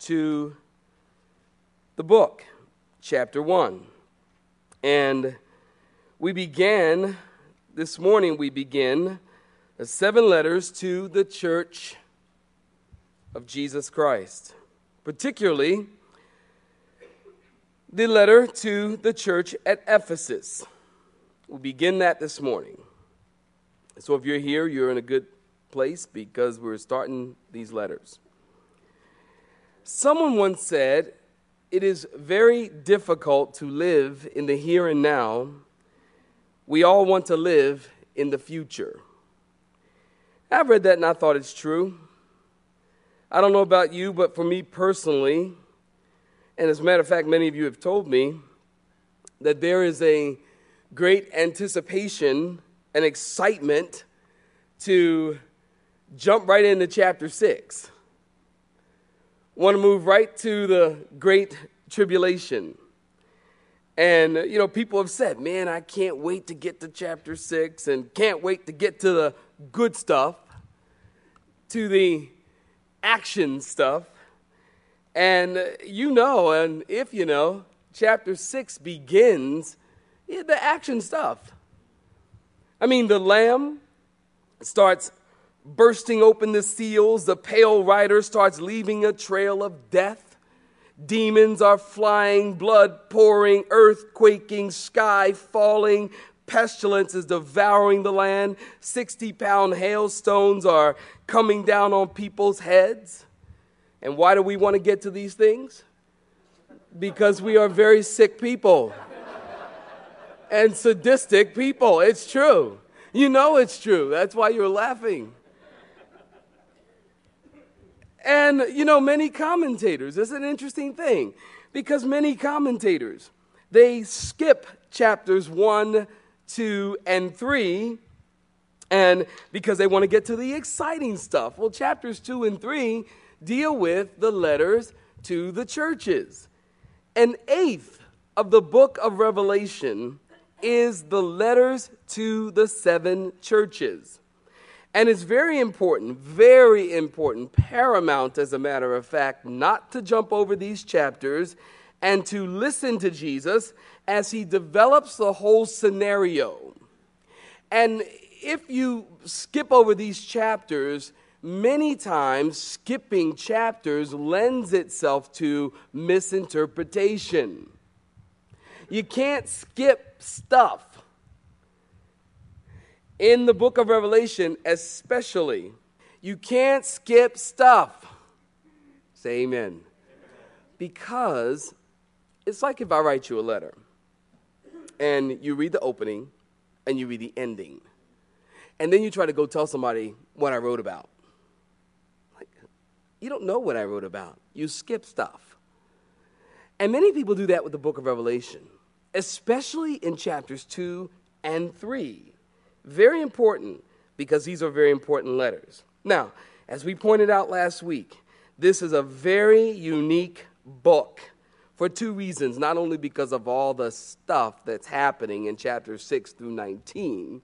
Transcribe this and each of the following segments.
to the book, chapter 1. And we began, this morning we begin, the seven letters to the church of Jesus Christ, particularly the letter to the church at Ephesus. We'll begin that this morning. So if you're here, you're in a good place because we're starting these letters. Someone once said, It is very difficult to live in the here and now. We all want to live in the future. I've read that and I thought it's true. I don't know about you, but for me personally, and as a matter of fact, many of you have told me that there is a great anticipation and excitement to jump right into chapter 6 want to move right to the Great Tribulation. And, uh, you know, people have said, man, I can't wait to get to chapter six and can't wait to get to the good stuff, to the action stuff. And uh, you know, and if you know, chapter six begins the action stuff. I mean, the lamb starts bursting open the seals, the pale rider starts leaving a trail of death. Demons are flying, blood pouring, earth quaking, sky falling, pestilence is devouring the land. 60 pound hailstones are coming down on people's heads. And why do we want to get to these things? Because we are very sick people and sadistic people. It's true. You know it's true. That's why you're laughing. And, you know, many commentators, it's an interesting thing because many commentators, they skip chapters 1, 2, and 3 and because they want to get to the exciting stuff. Well, chapters 2 and 3 deal with the letters to the churches. An eighth of the book of Revelation is the letters to the seven churches. And it's very important, very important, paramount, as a matter of fact, not to jump over these chapters and to listen to Jesus as he develops the whole scenario. And if you skip over these chapters, many times skipping chapters lends itself to misinterpretation. You can't skip stuff in the book of Revelation, especially. You can't skip stuff. Say amen. Because it's like if I write you a letter and you read the opening and you read the ending, and then you try to go tell somebody what I wrote about. Like, you don't know what I wrote about. You skip stuff. And many people do that with the book of Revelation, especially in chapters 2 and 3. Very important because these are very important letters. Now, as we pointed out last week, this is a very unique book for two reasons. Not only because of all the stuff that's happening in chapters 6 through 19,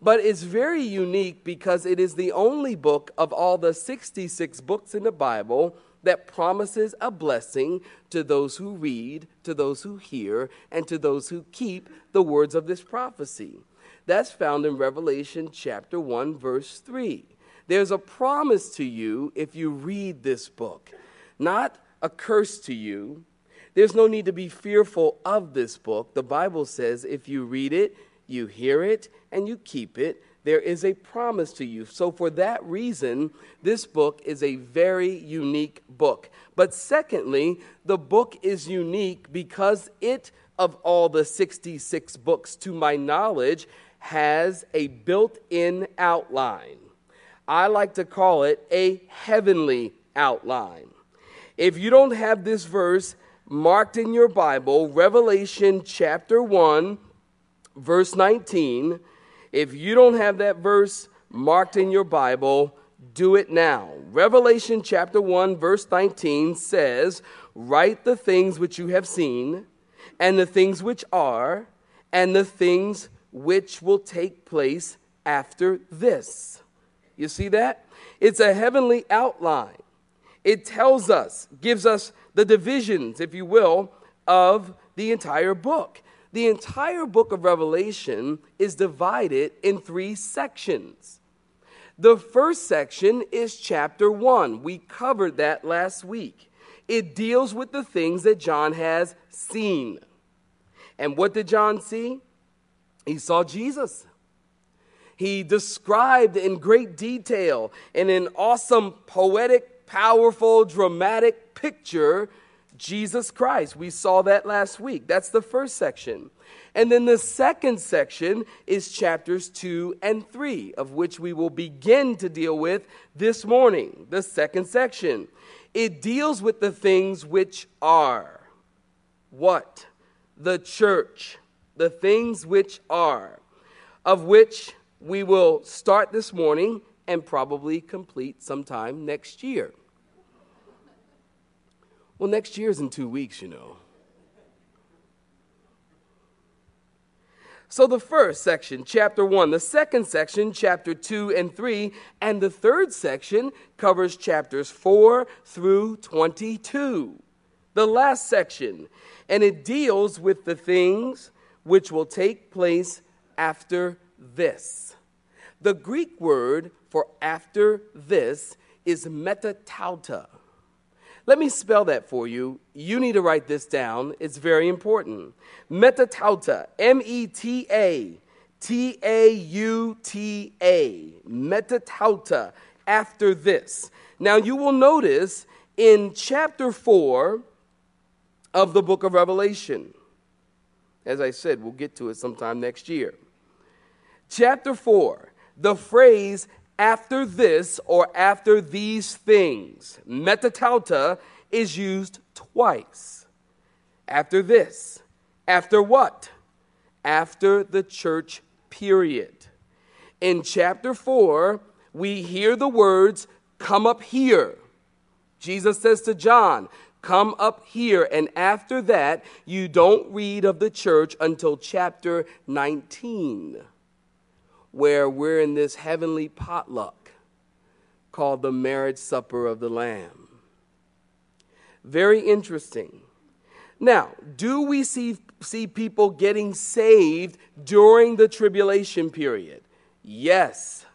but it's very unique because it is the only book of all the 66 books in the Bible that promises a blessing to those who read, to those who hear, and to those who keep the words of this prophecy. That's found in Revelation chapter 1, verse 3. There's a promise to you if you read this book. Not a curse to you. There's no need to be fearful of this book. The Bible says if you read it, you hear it, and you keep it, there is a promise to you. So, for that reason, this book is a very unique book. But secondly, the book is unique because it, of all the 66 books to my knowledge, has a built in outline. I like to call it a heavenly outline. If you don't have this verse marked in your Bible, Revelation chapter 1, verse 19, if you don't have that verse marked in your Bible, do it now. Revelation chapter 1, verse 19 says, Write the things which you have seen, and the things which are, and the things which will take place after this. You see that? It's a heavenly outline. It tells us, gives us the divisions, if you will, of the entire book. The entire book of Revelation is divided in three sections. The first section is chapter 1. We covered that last week. It deals with the things that John has seen. And what did John see? He saw Jesus. He described in great detail in an awesome, poetic, powerful, dramatic picture Jesus Christ. We saw that last week. That's the first section. And then the second section is chapters 2 and 3, of which we will begin to deal with this morning. The second section. It deals with the things which are. What? The church. The things which are. Of which we will start this morning and probably complete sometime next year. Well, next year's in two weeks, you know. So, the first section, chapter 1, the second section, chapter 2 and 3, and the third section covers chapters 4 through 22. The last section, and it deals with the things which will take place after this. The Greek word for after this is metatauta. Let me spell that for you. You need to write this down. It's very important. Metatauta, M E T A T A U T A. Metatauta, after this. Now you will notice in chapter 4 of the book of Revelation, as I said, we'll get to it sometime next year. Chapter 4, the phrase after this or after these things. Metatauta is used twice. After this. After what? After the church period. In chapter 4, we hear the words, Come up here. Jesus says to John, Come up here. And after that, you don't read of the church until chapter 19 where we're in this heavenly potluck called the marriage supper of the Lamb. Very interesting. Now, do we see, see people getting saved during the tribulation period? Yes.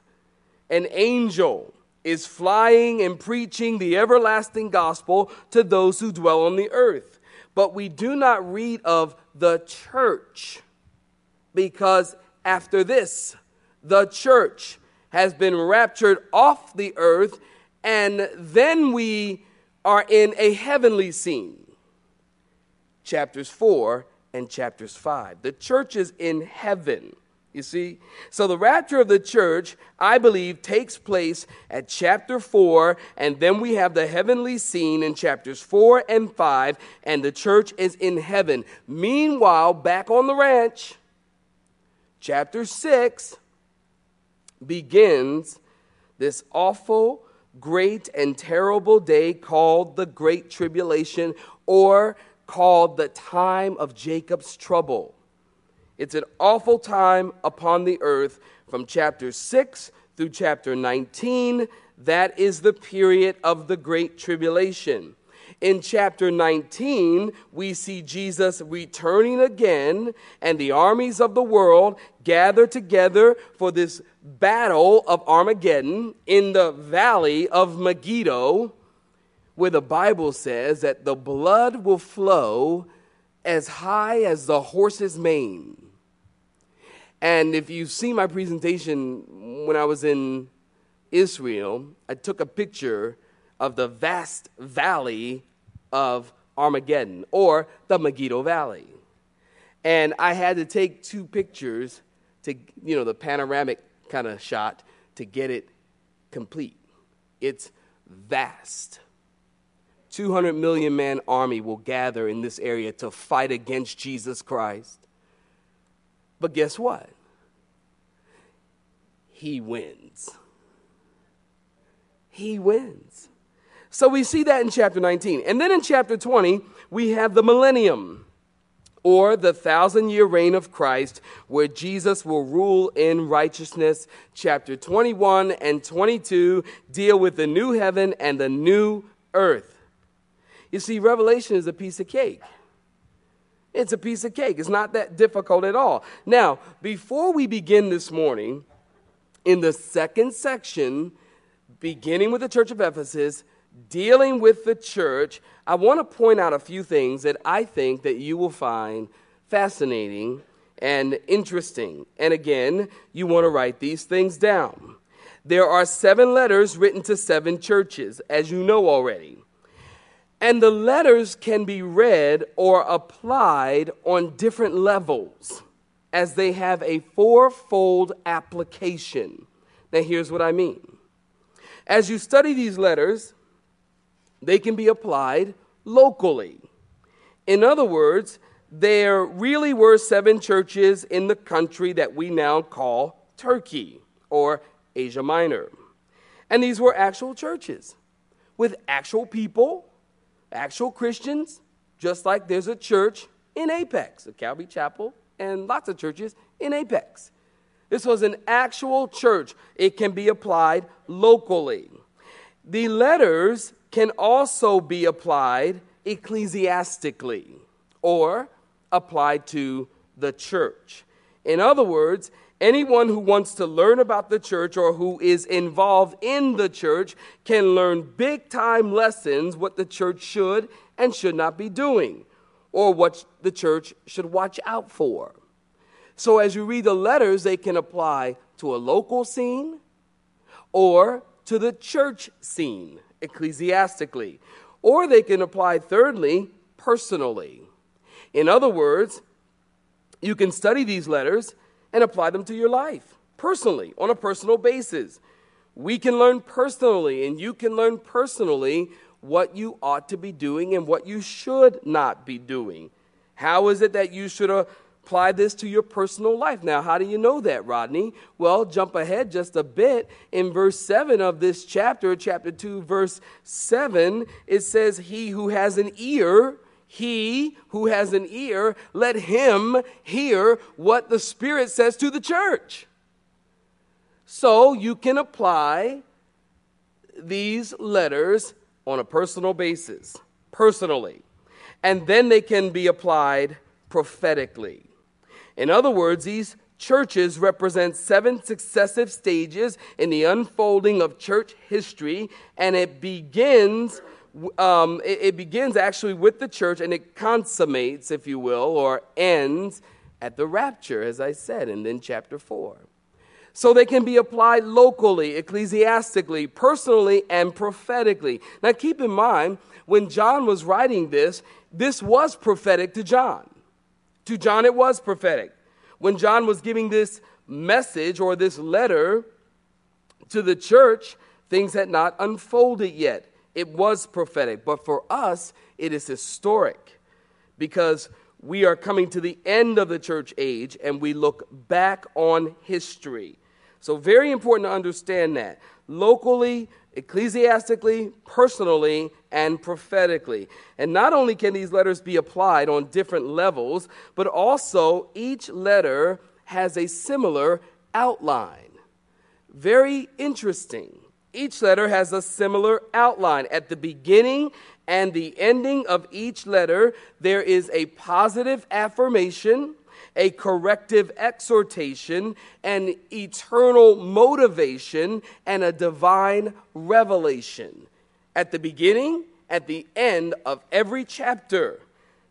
An angel is flying and preaching the everlasting gospel to those who dwell on the earth. But we do not read of the church because after this, the church has been raptured off the earth, and then we are in a heavenly scene. Chapters 4 and chapters 5. The church is in heaven. You see? So the rapture of the church, I believe, takes place at chapter 4, and then we have the heavenly scene in chapters 4 and 5, and the church is in heaven. Meanwhile, back on the ranch, chapter 6, begins this awful, great, and terrible day called the Great Tribulation or called the time of Jacob's trouble. It's an awful time upon the earth from chapter 6 through chapter 19. That is the period of the Great Tribulation. In chapter 19, we see Jesus returning again, and the armies of the world gather together for this battle of Armageddon in the valley of Megiddo, where the Bible says that the blood will flow as high as the horse's mane. And if you see my presentation when I was in Israel, I took a picture of the vast valley of Armageddon or the Megiddo Valley. And I had to take two pictures to, you know, the panoramic kind of shot to get it complete. It's vast. 200 million man army will gather in this area to fight against Jesus Christ. But guess what? He wins. He wins. So we see that in chapter 19. And then in chapter 20, we have the millennium or the thousand year reign of Christ, where Jesus will rule in righteousness. Chapter 21 and 22 deal with the new heaven and the new earth. You see, Revelation is a piece of cake. It's a piece of cake. It's not that difficult at all. Now, before we begin this morning, in the second section, beginning with the church of Ephesus, dealing with the church, I want to point out a few things that I think that you will find fascinating and interesting. And again, you want to write these things down. There are seven letters written to seven churches, as you know already. And the letters can be read or applied on different levels as they have a fourfold application. Now, here's what I mean. As you study these letters, they can be applied locally. In other words, there really were seven churches in the country that we now call Turkey or Asia Minor. And these were actual churches with actual people, actual Christians, just like there's a church in Apex, a Calvary Chapel, and lots of churches in Apex. This was an actual church. It can be applied locally. The letters can also be applied ecclesiastically or applied to the church. In other words, anyone who wants to learn about the church or who is involved in the church can learn big time lessons what the church should and should not be doing or what the church should watch out for. So as you read the letters, they can apply to a local scene or to the church scene ecclesiastically. Or they can apply, thirdly, personally. In other words, you can study these letters and apply them to your life personally, on a personal basis. We can learn personally, and you can learn personally what you ought to be doing and what you should not be doing. How is it that you should apply this to your personal life. Now, how do you know that, Rodney? Well, jump ahead just a bit. In verse 7 of this chapter, chapter 2, verse 7, it says, He who has an ear, he who has an ear, let him hear what the Spirit says to the church. So you can apply these letters on a personal basis, personally, and then they can be applied prophetically. In other words, these churches represent seven successive stages in the unfolding of church history, and it begins. Um, it, it begins actually with the church and it consummates, if you will, or ends at the rapture, as I said, and then chapter 4. So they can be applied locally, ecclesiastically, personally, and prophetically. Now keep in mind, when John was writing this, this was prophetic to John. To John, it was prophetic. When John was giving this message or this letter to the church, things had not unfolded yet. It was prophetic. But for us, it is historic because we are coming to the end of the church age and we look back on history. So, very important to understand that locally, ecclesiastically, personally, and prophetically. And not only can these letters be applied on different levels, but also each letter has a similar outline. Very interesting. Each letter has a similar outline. At the beginning and the ending of each letter, there is a positive affirmation a corrective exhortation, an eternal motivation, and a divine revelation. At the beginning at the end of every chapter,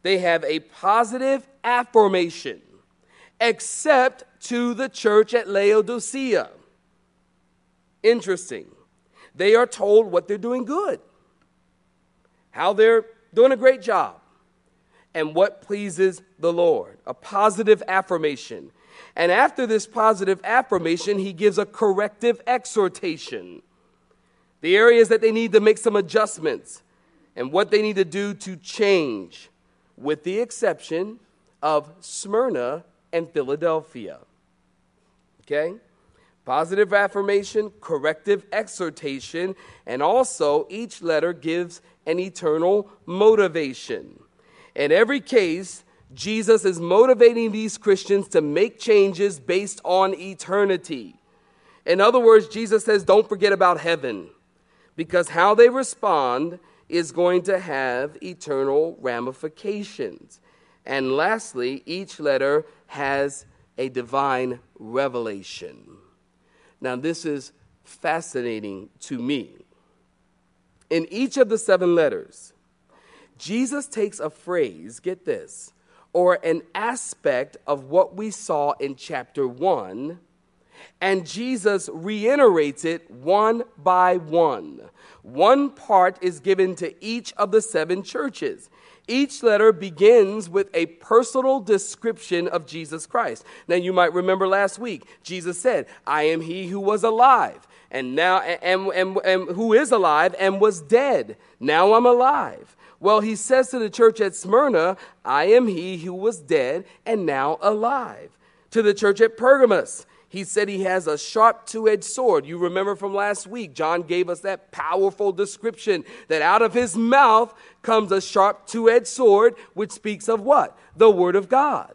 they have a positive affirmation, except to the church at Laodicea. Interesting. They are told what they're doing good, how they're doing a great job, and what pleases the Lord. A positive affirmation. And after this positive affirmation, he gives a corrective exhortation. The areas that they need to make some adjustments and what they need to do to change, with the exception of Smyrna and Philadelphia. Okay? Positive affirmation, corrective exhortation, and also each letter gives an eternal motivation. In every case, Jesus is motivating these Christians to make changes based on eternity. In other words, Jesus says, don't forget about heaven, because how they respond is going to have eternal ramifications. And lastly, each letter has a divine revelation. Now, this is fascinating to me. In each of the seven letters, Jesus takes a phrase, get this, or an aspect of what we saw in chapter 1, and Jesus reiterates it one by one. One part is given to each of the seven churches. Each letter begins with a personal description of Jesus Christ. Now, you might remember last week, Jesus said, I am he who was alive, and now, and, and, and who is alive and was dead. Now I'm alive. Well, he says to the church at Smyrna, I am he who was dead and now alive. To the church at Pergamos, he said he has a sharp two edged sword. You remember from last week, John gave us that powerful description that out of his mouth comes a sharp two edged sword, which speaks of what? The Word of God.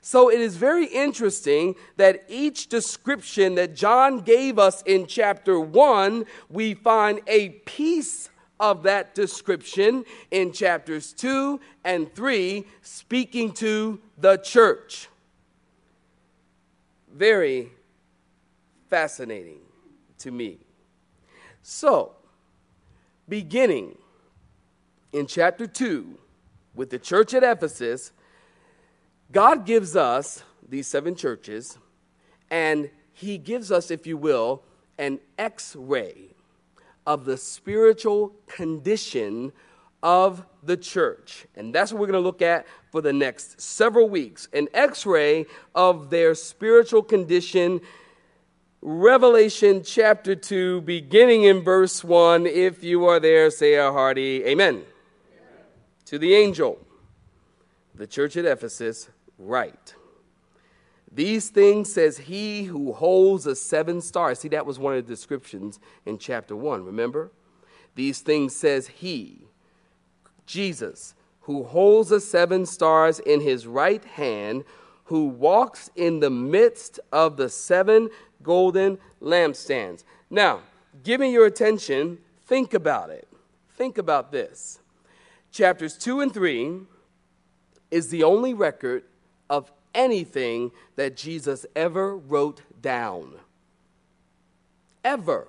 So it is very interesting that each description that John gave us in chapter 1, we find a piece of that description in chapters 2 and 3, speaking to the church very fascinating to me. So, beginning in chapter 2 with the church at Ephesus, God gives us these seven churches, and He gives us, if you will, an x ray of the spiritual condition of the church. And that's what we're going to look at for the next several weeks an x ray of their spiritual condition. Revelation chapter 2, beginning in verse 1. If you are there, say a hearty amen. amen. To the angel, the church at Ephesus, write. These things says he who holds the seven stars. See, that was one of the descriptions in chapter 1, remember? These things says he Jesus, who holds the seven stars in his right hand, who walks in the midst of the seven golden lampstands. Now, give me your attention. Think about it. Think about this. Chapters 2 and 3 is the only record of anything that Jesus ever wrote down. Ever.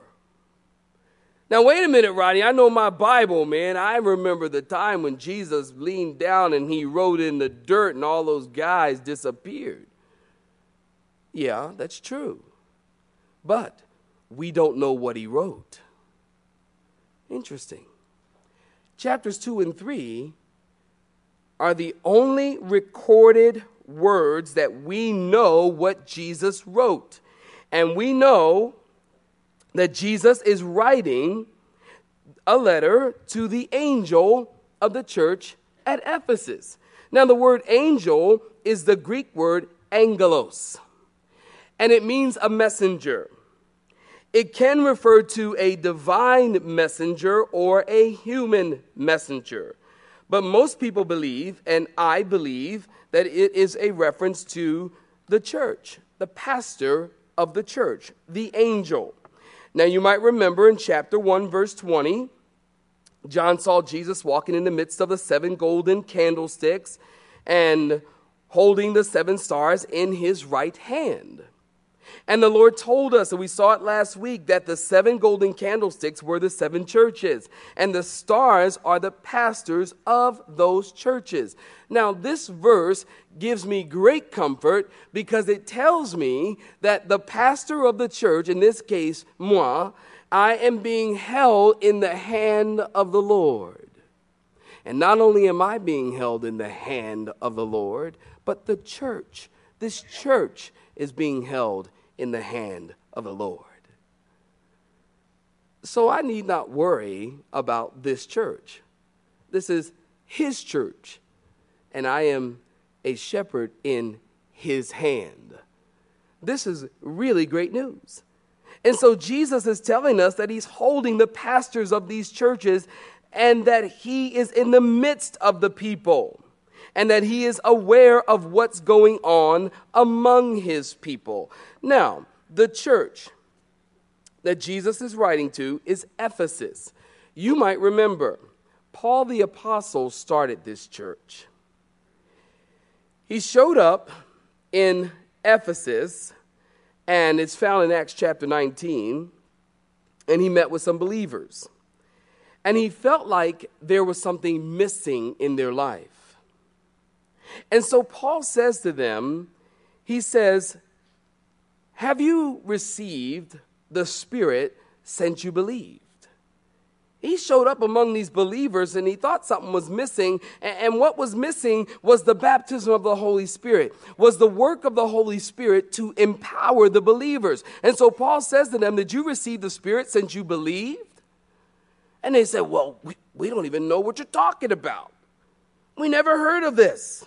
Now, wait a minute, Rodney. I know my Bible, man. I remember the time when Jesus leaned down and he wrote in the dirt and all those guys disappeared. Yeah, that's true. But we don't know what he wrote. Interesting. Chapters 2 and 3 are the only recorded words that we know what Jesus wrote. And we know that Jesus is writing a letter to the angel of the church at Ephesus. Now, the word angel is the Greek word angelos, and it means a messenger. It can refer to a divine messenger or a human messenger. But most people believe, and I believe, that it is a reference to the church, the pastor of the church, the angel. Now, you might remember in chapter 1, verse 20, John saw Jesus walking in the midst of the seven golden candlesticks and holding the seven stars in his right hand. And the Lord told us, and we saw it last week, that the seven golden candlesticks were the seven churches, and the stars are the pastors of those churches. Now, this verse gives me great comfort because it tells me that the pastor of the church, in this case, moi, I am being held in the hand of the Lord. And not only am I being held in the hand of the Lord, but the church, this church, is being held in the hand of the Lord. So I need not worry about this church. This is His church, and I am a shepherd in His hand. This is really great news. And so Jesus is telling us that He's holding the pastors of these churches and that He is in the midst of the people and that he is aware of what's going on among his people. Now, the church that Jesus is writing to is Ephesus. You might remember, Paul the Apostle started this church. He showed up in Ephesus, and it's found in Acts chapter 19, and he met with some believers. And he felt like there was something missing in their life. And so Paul says to them, he says, Have you received the Spirit since you believed? He showed up among these believers and he thought something was missing. And what was missing was the baptism of the Holy Spirit, was the work of the Holy Spirit to empower the believers. And so Paul says to them, Did you receive the Spirit since you believed? And they said, Well, we, we don't even know what you're talking about. We never heard of this.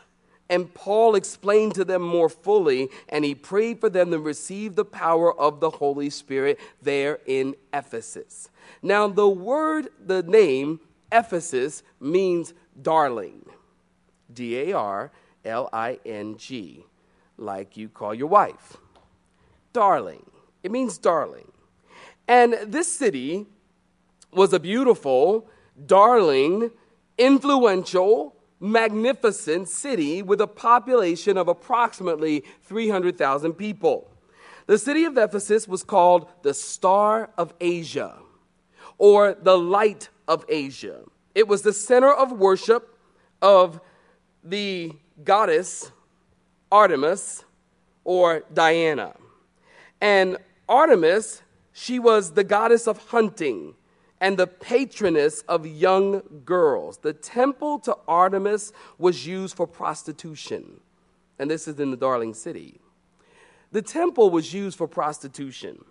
And Paul explained to them more fully, and he prayed for them to receive the power of the Holy Spirit there in Ephesus. Now, the word, the name Ephesus means darling. D A R L I N G, like you call your wife. Darling. It means darling. And this city was a beautiful, darling, influential, magnificent city with a population of approximately 300,000 people. The city of Ephesus was called the Star of Asia or the Light of Asia. It was the center of worship of the goddess Artemis or Diana. And Artemis, she was the goddess of hunting and the patroness of young girls. The temple to Artemis was used for prostitution, and this is in the Darling City. The temple was used for prostitution.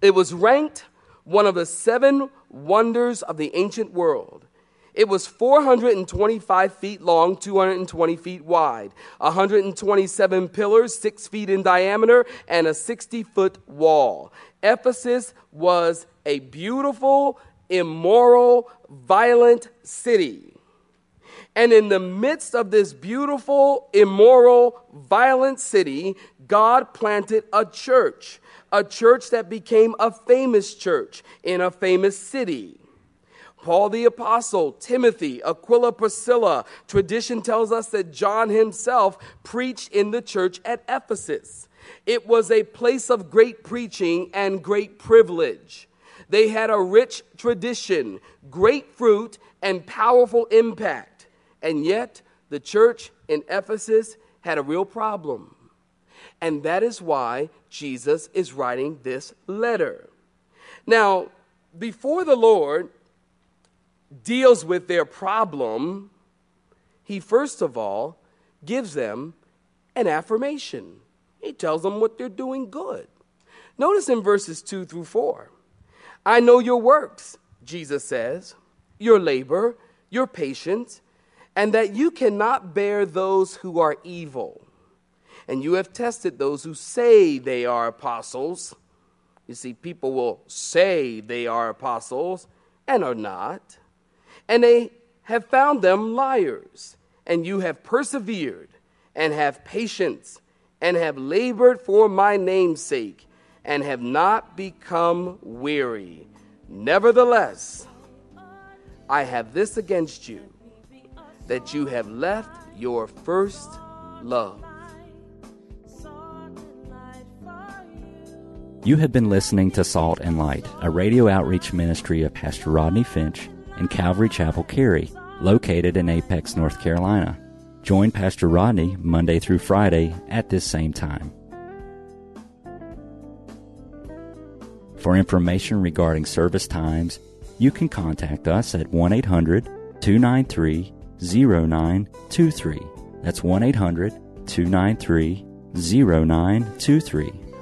It was ranked one of the seven wonders of the ancient world. It was 425 feet long, 220 feet wide, 127 pillars, 6 feet in diameter, and a 60 foot wall. Ephesus was a beautiful, immoral, violent city. And in the midst of this beautiful, immoral, violent city, God planted a church, a church that became a famous church in a famous city. Paul the Apostle, Timothy, Aquila, Priscilla. Tradition tells us that John himself preached in the church at Ephesus. It was a place of great preaching and great privilege. They had a rich tradition, great fruit, and powerful impact. And yet, the church in Ephesus had a real problem. And that is why Jesus is writing this letter. Now, before the Lord deals with their problem, he first of all gives them an affirmation. He tells them what they're doing good. Notice in verses 2 through 4 I know your works, Jesus says, your labor, your patience, and that you cannot bear those who are evil. And you have tested those who say they are apostles. You see, people will say they are apostles and are not. And they have found them liars. And you have persevered and have patience and have labored for my name's sake and have not become weary. Nevertheless, I have this against you that you have left your first love. You have been listening to Salt and Light, a radio outreach ministry of Pastor Rodney Finch Calvary Chapel, Cary, located in Apex, North Carolina. Join Pastor Rodney Monday through Friday at this same time. For information regarding service times, you can contact us at 1 800 293 0923. That's 1 800 293 0923.